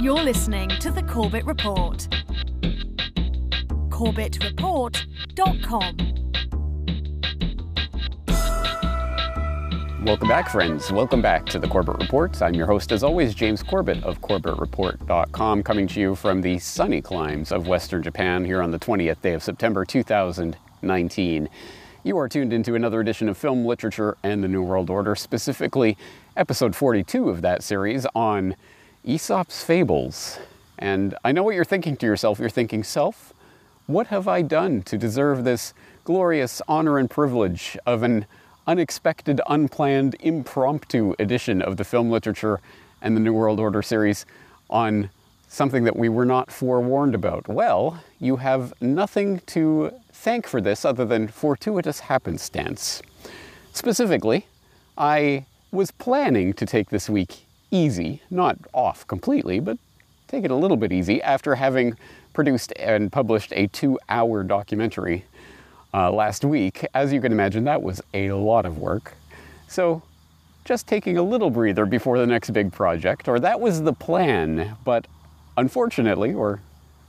You're listening to the Corbett Report. CorbettReport.com. Welcome back, friends. Welcome back to the Corbett Report. I'm your host, as always, James Corbett of CorbettReport.com, coming to you from the sunny climes of Western Japan here on the 20th day of September 2019. You are tuned into another edition of Film Literature and the New World Order, specifically episode 42 of that series on Aesop's Fables. And I know what you're thinking to yourself. You're thinking, self, what have I done to deserve this glorious honor and privilege of an unexpected, unplanned, impromptu edition of the Film Literature and the New World Order series on something that we were not forewarned about? Well, you have nothing to thank for this other than fortuitous happenstance. Specifically, I was planning to take this week easy, not off completely, but take it a little bit easy after having produced and published a two hour documentary uh, last week. As you can imagine, that was a lot of work. So, just taking a little breather before the next big project, or that was the plan, but unfortunately, or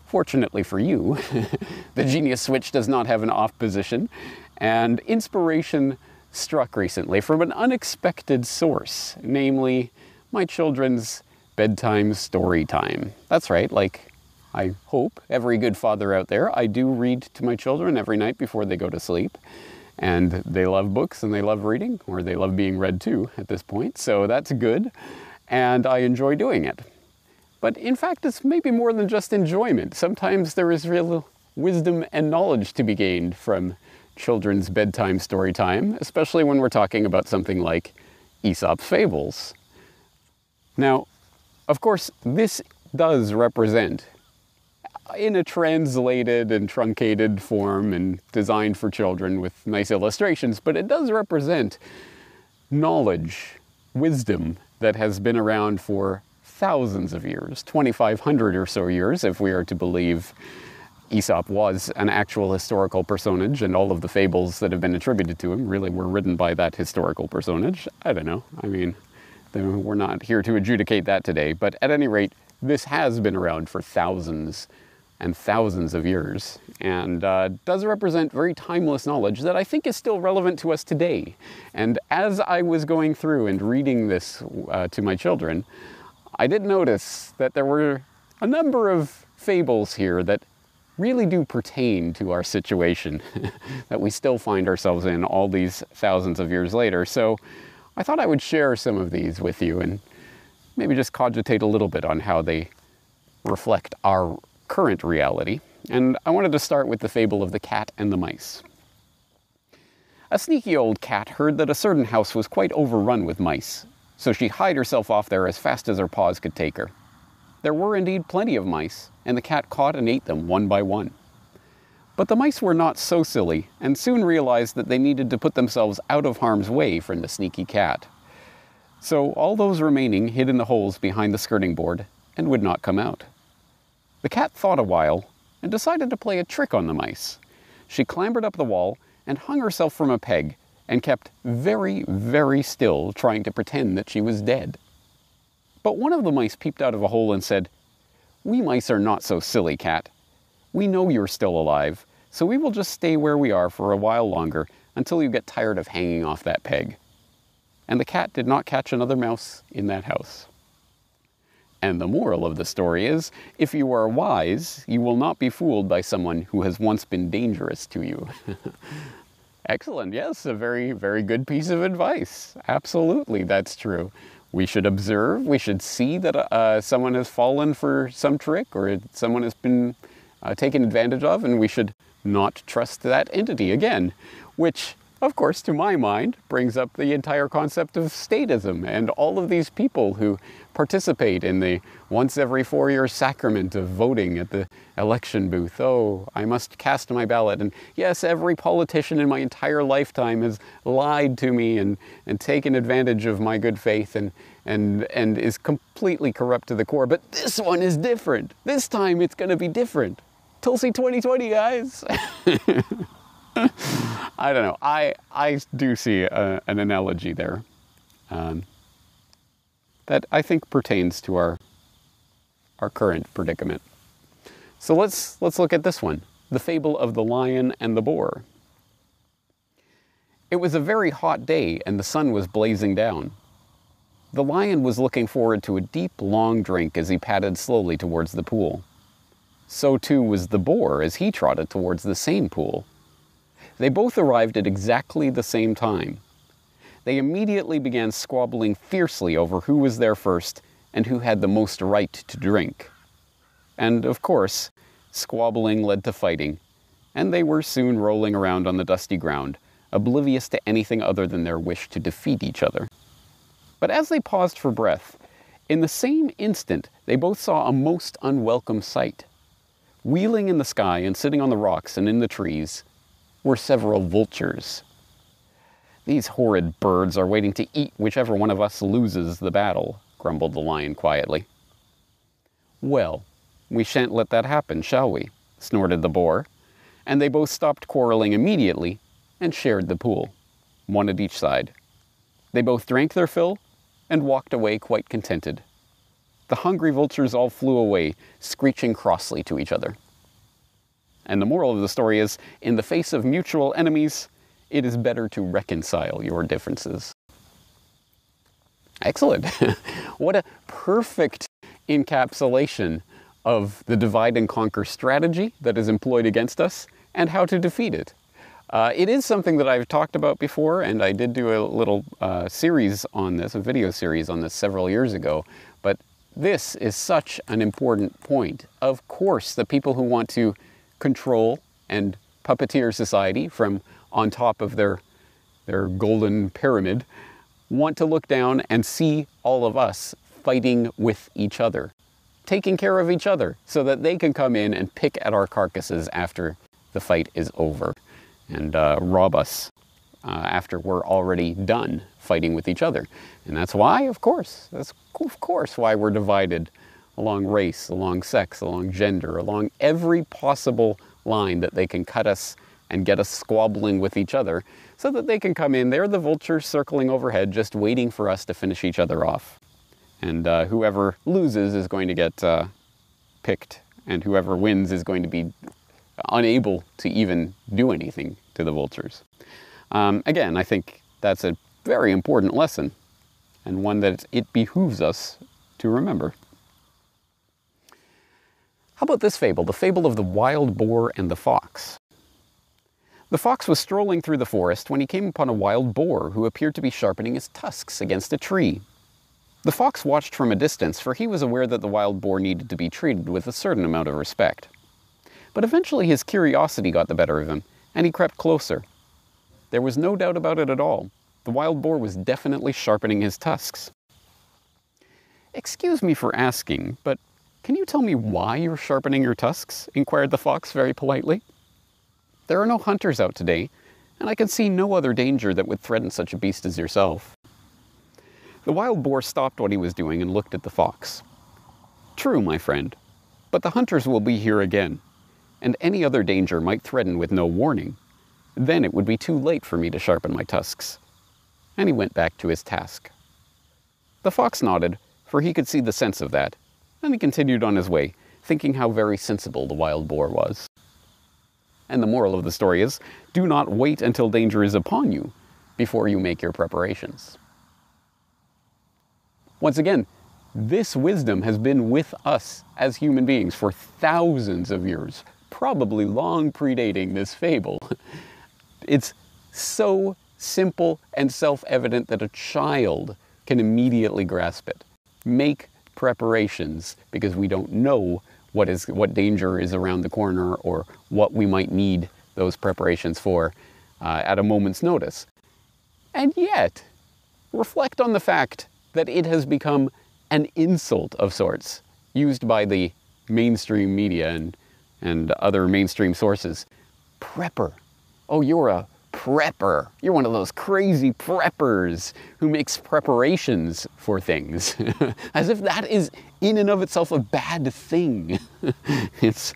fortunately for you, the Genius Switch does not have an off position, and inspiration struck recently from an unexpected source, namely my children's bedtime story time. That's right, like I hope every good father out there, I do read to my children every night before they go to sleep. And they love books and they love reading, or they love being read to at this point, so that's good. And I enjoy doing it. But in fact, it's maybe more than just enjoyment. Sometimes there is real wisdom and knowledge to be gained from children's bedtime story time, especially when we're talking about something like Aesop's fables. Now, of course, this does represent, uh, in a translated and truncated form and designed for children with nice illustrations, but it does represent knowledge, wisdom that has been around for thousands of years, 2,500 or so years, if we are to believe Aesop was an actual historical personage, and all of the fables that have been attributed to him really were written by that historical personage. I don't know. I mean, we're not here to adjudicate that today, but at any rate, this has been around for thousands and thousands of years and uh, does represent very timeless knowledge that I think is still relevant to us today. And as I was going through and reading this uh, to my children, I did notice that there were a number of fables here that really do pertain to our situation that we still find ourselves in all these thousands of years later. So I thought I would share some of these with you and maybe just cogitate a little bit on how they reflect our current reality. And I wanted to start with the fable of the cat and the mice. A sneaky old cat heard that a certain house was quite overrun with mice, so she hied herself off there as fast as her paws could take her. There were indeed plenty of mice, and the cat caught and ate them one by one. But the mice were not so silly, and soon realized that they needed to put themselves out of harm's way from the sneaky cat. So all those remaining hid in the holes behind the skirting board and would not come out. The cat thought a while and decided to play a trick on the mice. She clambered up the wall and hung herself from a peg and kept very, very still, trying to pretend that she was dead. But one of the mice peeped out of a hole and said, We mice are not so silly, cat. We know you're still alive, so we will just stay where we are for a while longer until you get tired of hanging off that peg. And the cat did not catch another mouse in that house. And the moral of the story is if you are wise, you will not be fooled by someone who has once been dangerous to you. Excellent. Yes, a very, very good piece of advice. Absolutely, that's true. We should observe, we should see that uh, someone has fallen for some trick or someone has been uh, taken advantage of, and we should not trust that entity again, which, of course, to my mind, brings up the entire concept of statism and all of these people who participate in the once every four year sacrament of voting at the election booth. Oh, I must cast my ballot. And yes, every politician in my entire lifetime has lied to me and, and taken advantage of my good faith and, and, and is completely corrupt to the core. But this one is different. This time it's going to be different. Tulsi 2020, guys. I don't know. I, I do see a, an analogy there. Um, that I think pertains to our our current predicament. So let's, let's look at this one the fable of the lion and the boar. It was a very hot day and the sun was blazing down. The lion was looking forward to a deep, long drink as he padded slowly towards the pool. So too was the boar as he trotted towards the same pool. They both arrived at exactly the same time. They immediately began squabbling fiercely over who was there first and who had the most right to drink. And, of course, squabbling led to fighting, and they were soon rolling around on the dusty ground, oblivious to anything other than their wish to defeat each other. But as they paused for breath, in the same instant they both saw a most unwelcome sight. Wheeling in the sky and sitting on the rocks and in the trees were several vultures. These horrid birds are waiting to eat whichever one of us loses the battle, grumbled the lion quietly. Well, we shan't let that happen, shall we? snorted the boar, and they both stopped quarreling immediately and shared the pool, one at each side. They both drank their fill and walked away quite contented. The hungry vultures all flew away, screeching crossly to each other. And the moral of the story is in the face of mutual enemies, it is better to reconcile your differences. Excellent. what a perfect encapsulation of the divide and conquer strategy that is employed against us and how to defeat it. Uh, it is something that I've talked about before, and I did do a little uh, series on this, a video series on this several years ago. This is such an important point. Of course, the people who want to control and puppeteer society from on top of their, their golden pyramid want to look down and see all of us fighting with each other, taking care of each other so that they can come in and pick at our carcasses after the fight is over and uh, rob us uh, after we're already done fighting with each other. And that's why, of course, that's of course why we're divided along race, along sex, along gender, along every possible line that they can cut us and get us squabbling with each other so that they can come in. They're the vultures circling overhead, just waiting for us to finish each other off. And uh, whoever loses is going to get uh, picked, and whoever wins is going to be unable to even do anything to the vultures. Um, again, I think that's a very important lesson and one that it behooves us to remember. How about this fable, the fable of the wild boar and the fox? The fox was strolling through the forest when he came upon a wild boar who appeared to be sharpening his tusks against a tree. The fox watched from a distance, for he was aware that the wild boar needed to be treated with a certain amount of respect. But eventually his curiosity got the better of him, and he crept closer. There was no doubt about it at all. The wild boar was definitely sharpening his tusks. Excuse me for asking, but can you tell me why you're sharpening your tusks? inquired the fox very politely. There are no hunters out today, and I can see no other danger that would threaten such a beast as yourself. The wild boar stopped what he was doing and looked at the fox. True, my friend, but the hunters will be here again, and any other danger might threaten with no warning. Then it would be too late for me to sharpen my tusks. And he went back to his task. The fox nodded, for he could see the sense of that, and he continued on his way, thinking how very sensible the wild boar was. And the moral of the story is do not wait until danger is upon you before you make your preparations. Once again, this wisdom has been with us as human beings for thousands of years, probably long predating this fable. It's so simple and self evident that a child can immediately grasp it. Make preparations because we don't know what, is, what danger is around the corner or what we might need those preparations for uh, at a moment's notice. And yet, reflect on the fact that it has become an insult of sorts used by the mainstream media and and other mainstream sources. Prepper. Oh, you're a prepper. You're one of those crazy preppers who makes preparations for things. As if that is in and of itself a bad thing. it's,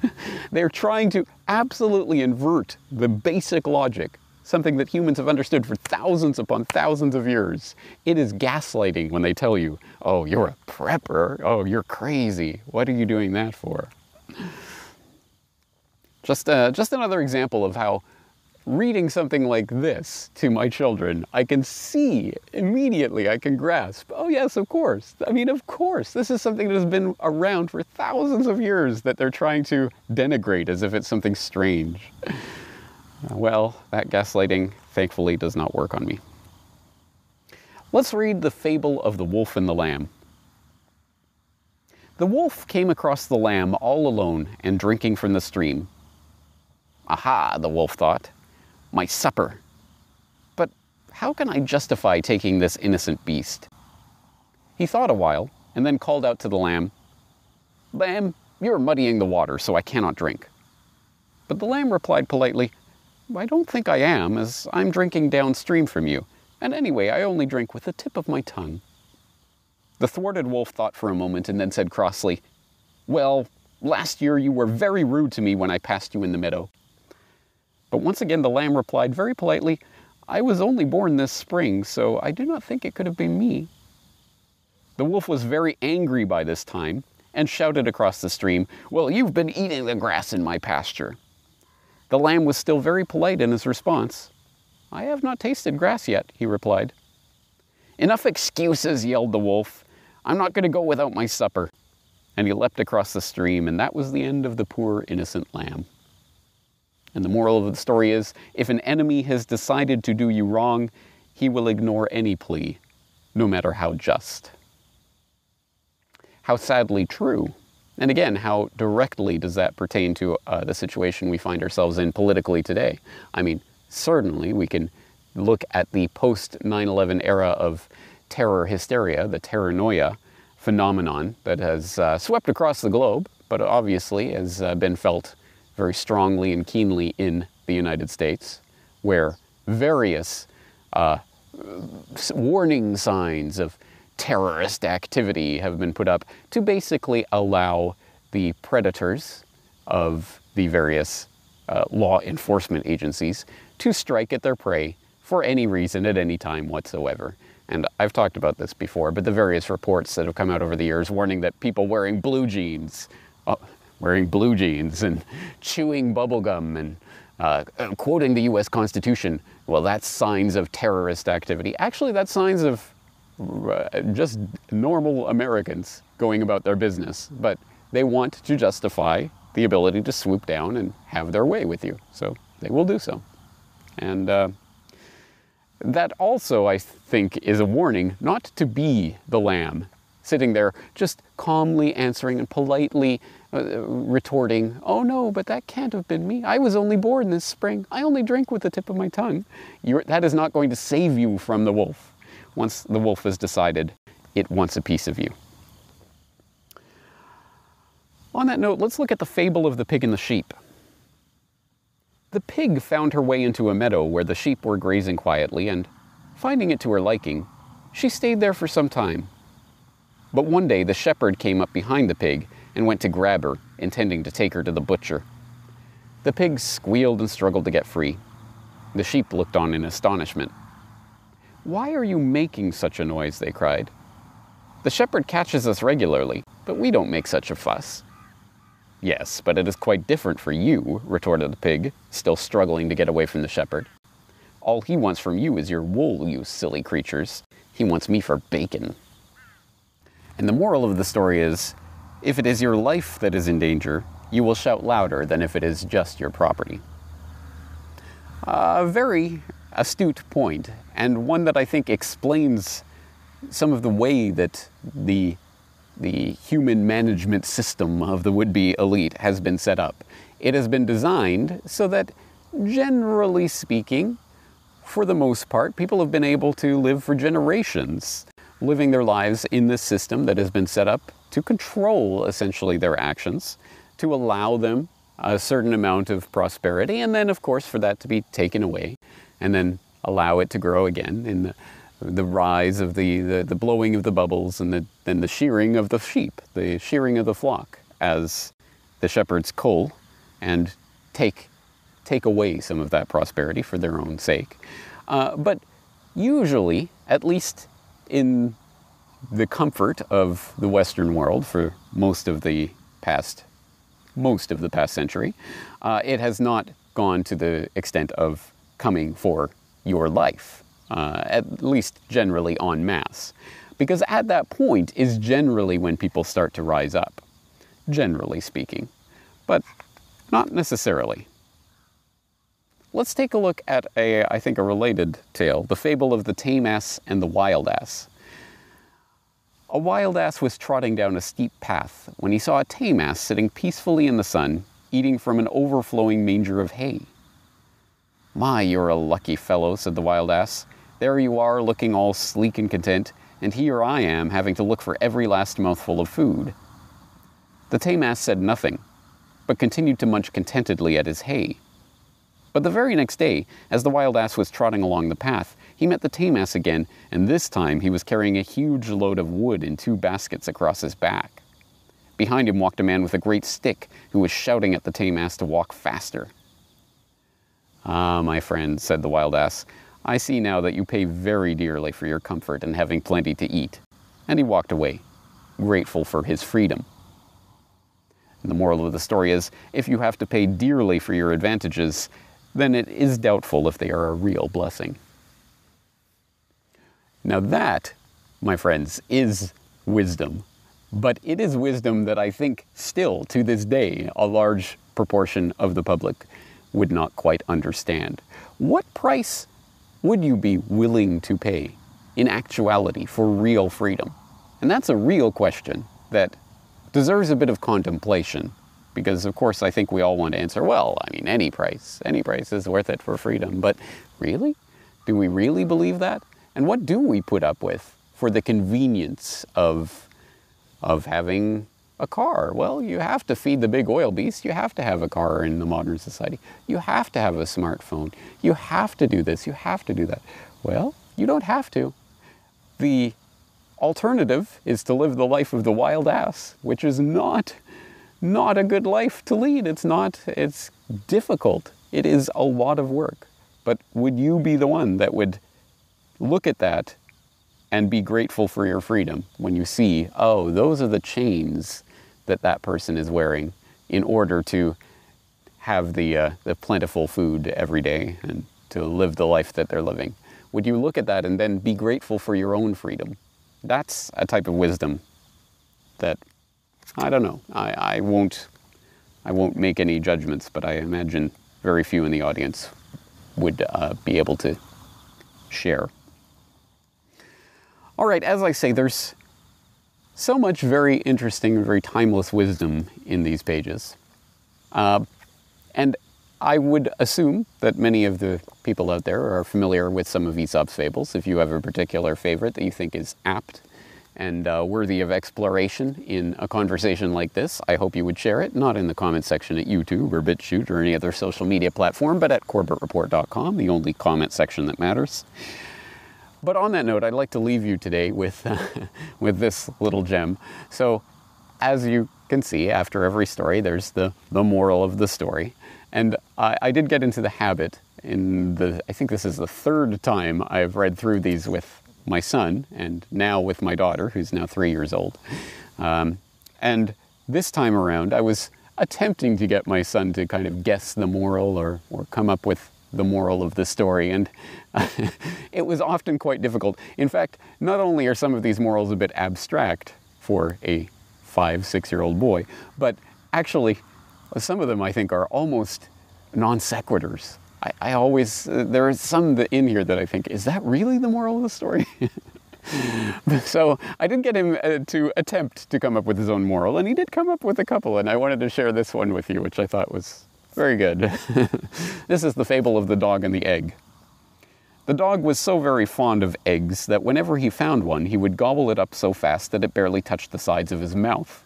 they're trying to absolutely invert the basic logic something that humans have understood for thousands upon thousands of years. It is gaslighting when they tell you, oh, you're a prepper. Oh, you're crazy. What are you doing that for? Just, uh, just another example of how reading something like this to my children, I can see immediately, I can grasp, oh, yes, of course. I mean, of course, this is something that has been around for thousands of years that they're trying to denigrate as if it's something strange. Uh, well, that gaslighting thankfully does not work on me. Let's read the fable of the wolf and the lamb. The wolf came across the lamb all alone and drinking from the stream. Aha, the wolf thought, my supper. But how can I justify taking this innocent beast? He thought a while and then called out to the lamb, Lamb, you're muddying the water, so I cannot drink. But the lamb replied politely, I don't think I am, as I'm drinking downstream from you, and anyway, I only drink with the tip of my tongue. The thwarted wolf thought for a moment and then said crossly, Well, last year you were very rude to me when I passed you in the meadow. But once again the lamb replied very politely, I was only born this spring, so I do not think it could have been me. The wolf was very angry by this time and shouted across the stream, Well, you've been eating the grass in my pasture. The lamb was still very polite in his response. I have not tasted grass yet, he replied. Enough excuses, yelled the wolf. I'm not going to go without my supper. And he leapt across the stream, and that was the end of the poor innocent lamb. And the moral of the story is if an enemy has decided to do you wrong, he will ignore any plea, no matter how just. How sadly true and again, how directly does that pertain to uh, the situation we find ourselves in politically today? I mean, certainly we can look at the post 9 11 era of terror hysteria, the terrornoia phenomenon that has uh, swept across the globe, but obviously has uh, been felt very strongly and keenly in the United States, where various uh, warning signs of terrorist activity have been put up to basically allow the predators of the various uh, law enforcement agencies to strike at their prey for any reason at any time whatsoever. And I've talked about this before, but the various reports that have come out over the years warning that people wearing blue jeans, uh, wearing blue jeans and chewing bubblegum and uh, quoting the US Constitution, well, that's signs of terrorist activity. Actually, that's signs of uh, just normal Americans going about their business, but they want to justify the ability to swoop down and have their way with you. So they will do so. And uh, that also, I think, is a warning not to be the lamb sitting there just calmly answering and politely uh, Uh, retorting, Oh no, but that can't have been me. I was only born this spring. I only drink with the tip of my tongue. You're, that is not going to save you from the wolf once the wolf has decided it wants a piece of you. On that note, let's look at the fable of the pig and the sheep. The pig found her way into a meadow where the sheep were grazing quietly, and finding it to her liking, she stayed there for some time. But one day the shepherd came up behind the pig and went to grab her, intending to take her to the butcher. The pig squealed and struggled to get free. The sheep looked on in astonishment. Why are you making such a noise? they cried. The shepherd catches us regularly, but we don't make such a fuss. Yes, but it is quite different for you, retorted the pig, still struggling to get away from the shepherd. All he wants from you is your wool, you silly creatures. He wants me for bacon. And the moral of the story is if it is your life that is in danger, you will shout louder than if it is just your property. A very astute point, and one that I think explains some of the way that the the human management system of the would-be elite has been set up. It has been designed so that generally speaking, for the most part, people have been able to live for generations, living their lives in this system that has been set up to control essentially their actions, to allow them a certain amount of prosperity, and then, of course, for that to be taken away and then allow it to grow again in the, the rise of the, the, the blowing of the bubbles and the, then the shearing of the sheep, the shearing of the flock as the shepherds cull and take take away some of that prosperity for their own sake. Uh, but usually, at least in the comfort of the Western world for most of the past most of the past century, uh, it has not gone to the extent of coming for your life, uh, at least generally en masse. Because at that point is generally when people start to rise up, generally speaking, but not necessarily. Let's take a look at a, I think, a related tale the fable of the tame ass and the wild ass. A wild ass was trotting down a steep path when he saw a tame ass sitting peacefully in the sun, eating from an overflowing manger of hay. My, you're a lucky fellow, said the wild ass. There you are, looking all sleek and content, and here I am, having to look for every last mouthful of food. The tame ass said nothing, but continued to munch contentedly at his hay. But the very next day, as the wild ass was trotting along the path, he met the tame ass again, and this time he was carrying a huge load of wood in two baskets across his back. Behind him walked a man with a great stick who was shouting at the tame ass to walk faster. Ah, my friend, said the wild ass, I see now that you pay very dearly for your comfort and having plenty to eat. And he walked away, grateful for his freedom. And the moral of the story is if you have to pay dearly for your advantages, then it is doubtful if they are a real blessing. Now, that, my friends, is wisdom. But it is wisdom that I think still, to this day, a large proportion of the public would not quite understand. What price would you be willing to pay in actuality for real freedom? And that's a real question that deserves a bit of contemplation because, of course, I think we all want to answer, well, I mean, any price, any price is worth it for freedom. But really? Do we really believe that? And what do we put up with for the convenience of, of having a car? Well, you have to feed the big oil beast. You have to have a car in the modern society. You have to have a smartphone. You have to do this. You have to do that. Well, you don't have to. The alternative is to live the life of the wild ass, which is not not a good life to lead. It's not, it's difficult. It is a lot of work. But would you be the one that would look at that and be grateful for your freedom when you see, oh, those are the chains that that person is wearing in order to have the, uh, the plentiful food every day and to live the life that they're living? Would you look at that and then be grateful for your own freedom? That's a type of wisdom that I don't know. I, I won't I won't make any judgments, but I imagine very few in the audience would uh, be able to share. All right, as I say, there's so much very interesting and very timeless wisdom in these pages. Uh, and I would assume that many of the people out there are familiar with some of Aesop's fables. If you have a particular favorite that you think is apt and uh, worthy of exploration in a conversation like this, I hope you would share it, not in the comment section at YouTube or BitChute or any other social media platform, but at CorbettReport.com, the only comment section that matters. But on that note, I'd like to leave you today with, with this little gem. So, as you can see, after every story, there's the, the moral of the story. And I, I did get into the habit in the, I think this is the third time I've read through these with my son, and now with my daughter, who's now three years old. Um, and this time around, I was attempting to get my son to kind of guess the moral or, or come up with the moral of the story, and it was often quite difficult. In fact, not only are some of these morals a bit abstract for a five, six year old boy, but actually, some of them I think are almost non sequiturs. I, I always, uh, there are some in here that I think, is that really the moral of the story? so I did get him uh, to attempt to come up with his own moral, and he did come up with a couple, and I wanted to share this one with you, which I thought was very good. this is the fable of the dog and the egg. The dog was so very fond of eggs that whenever he found one, he would gobble it up so fast that it barely touched the sides of his mouth.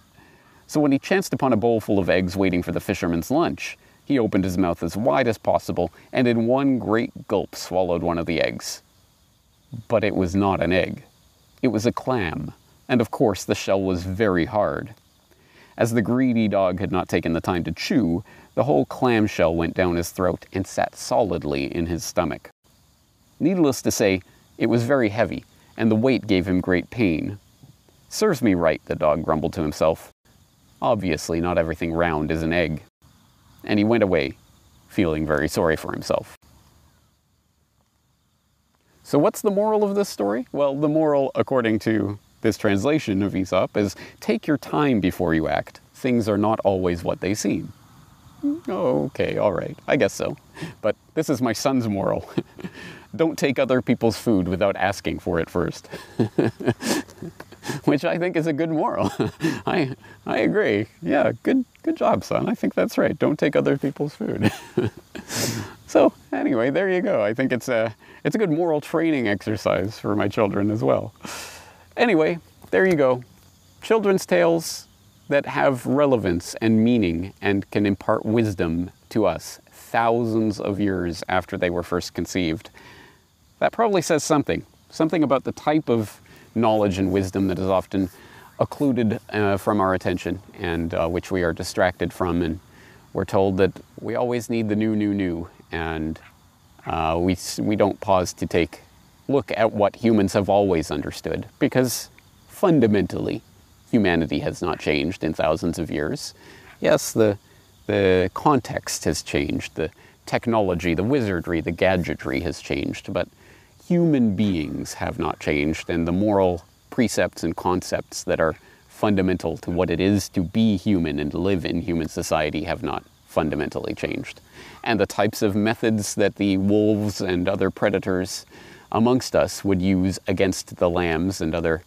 So when he chanced upon a bowl full of eggs waiting for the fisherman's lunch, he opened his mouth as wide as possible and in one great gulp swallowed one of the eggs. But it was not an egg. It was a clam, and of course the shell was very hard. As the greedy dog had not taken the time to chew, the whole clamshell went down his throat and sat solidly in his stomach. Needless to say, it was very heavy, and the weight gave him great pain. Serves me right, the dog grumbled to himself. Obviously, not everything round is an egg. And he went away, feeling very sorry for himself. So, what's the moral of this story? Well, the moral, according to this translation of Aesop, is take your time before you act. Things are not always what they seem. Okay, all right, I guess so. But this is my son's moral. Don't take other people's food without asking for it first. Which I think is a good moral. I, I agree. Yeah, good, good job, son. I think that's right. Don't take other people's food. so anyway, there you go. I think it's a, it's a good moral training exercise for my children as well. Anyway, there you go. Children's tales that have relevance and meaning and can impart wisdom to us thousands of years after they were first conceived. That probably says something, something about the type of knowledge and wisdom that is often occluded uh, from our attention and uh, which we are distracted from. And we're told that we always need the new, new, new. And uh, we, we don't pause to take look at what humans have always understood because fundamentally humanity has not changed in thousands of years. Yes, the, the context has changed, the technology, the wizardry, the gadgetry has changed, but human beings have not changed, and the moral precepts and concepts that are fundamental to what it is to be human and live in human society have not fundamentally changed. And the types of methods that the wolves and other predators amongst us would use against the lambs and other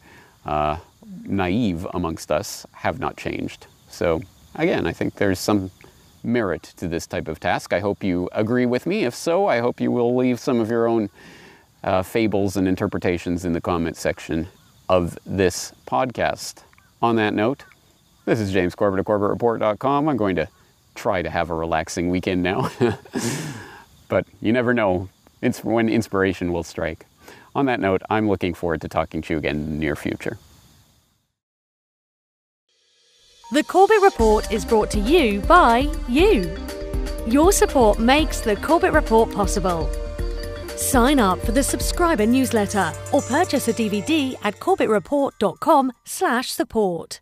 uh, naive amongst us have not changed. So, again, I think there's some merit to this type of task. I hope you agree with me. If so, I hope you will leave some of your own uh, fables and interpretations in the comment section of this podcast. On that note, this is James Corbett of CorbettReport.com. I'm going to try to have a relaxing weekend now, but you never know when inspiration will strike. On that note, I'm looking forward to talking to you again in the near future. The Corbett Report is brought to you by you. Your support makes the Corbett Report possible. Sign up for the subscriber newsletter or purchase a DVD at corbettreport.com/support.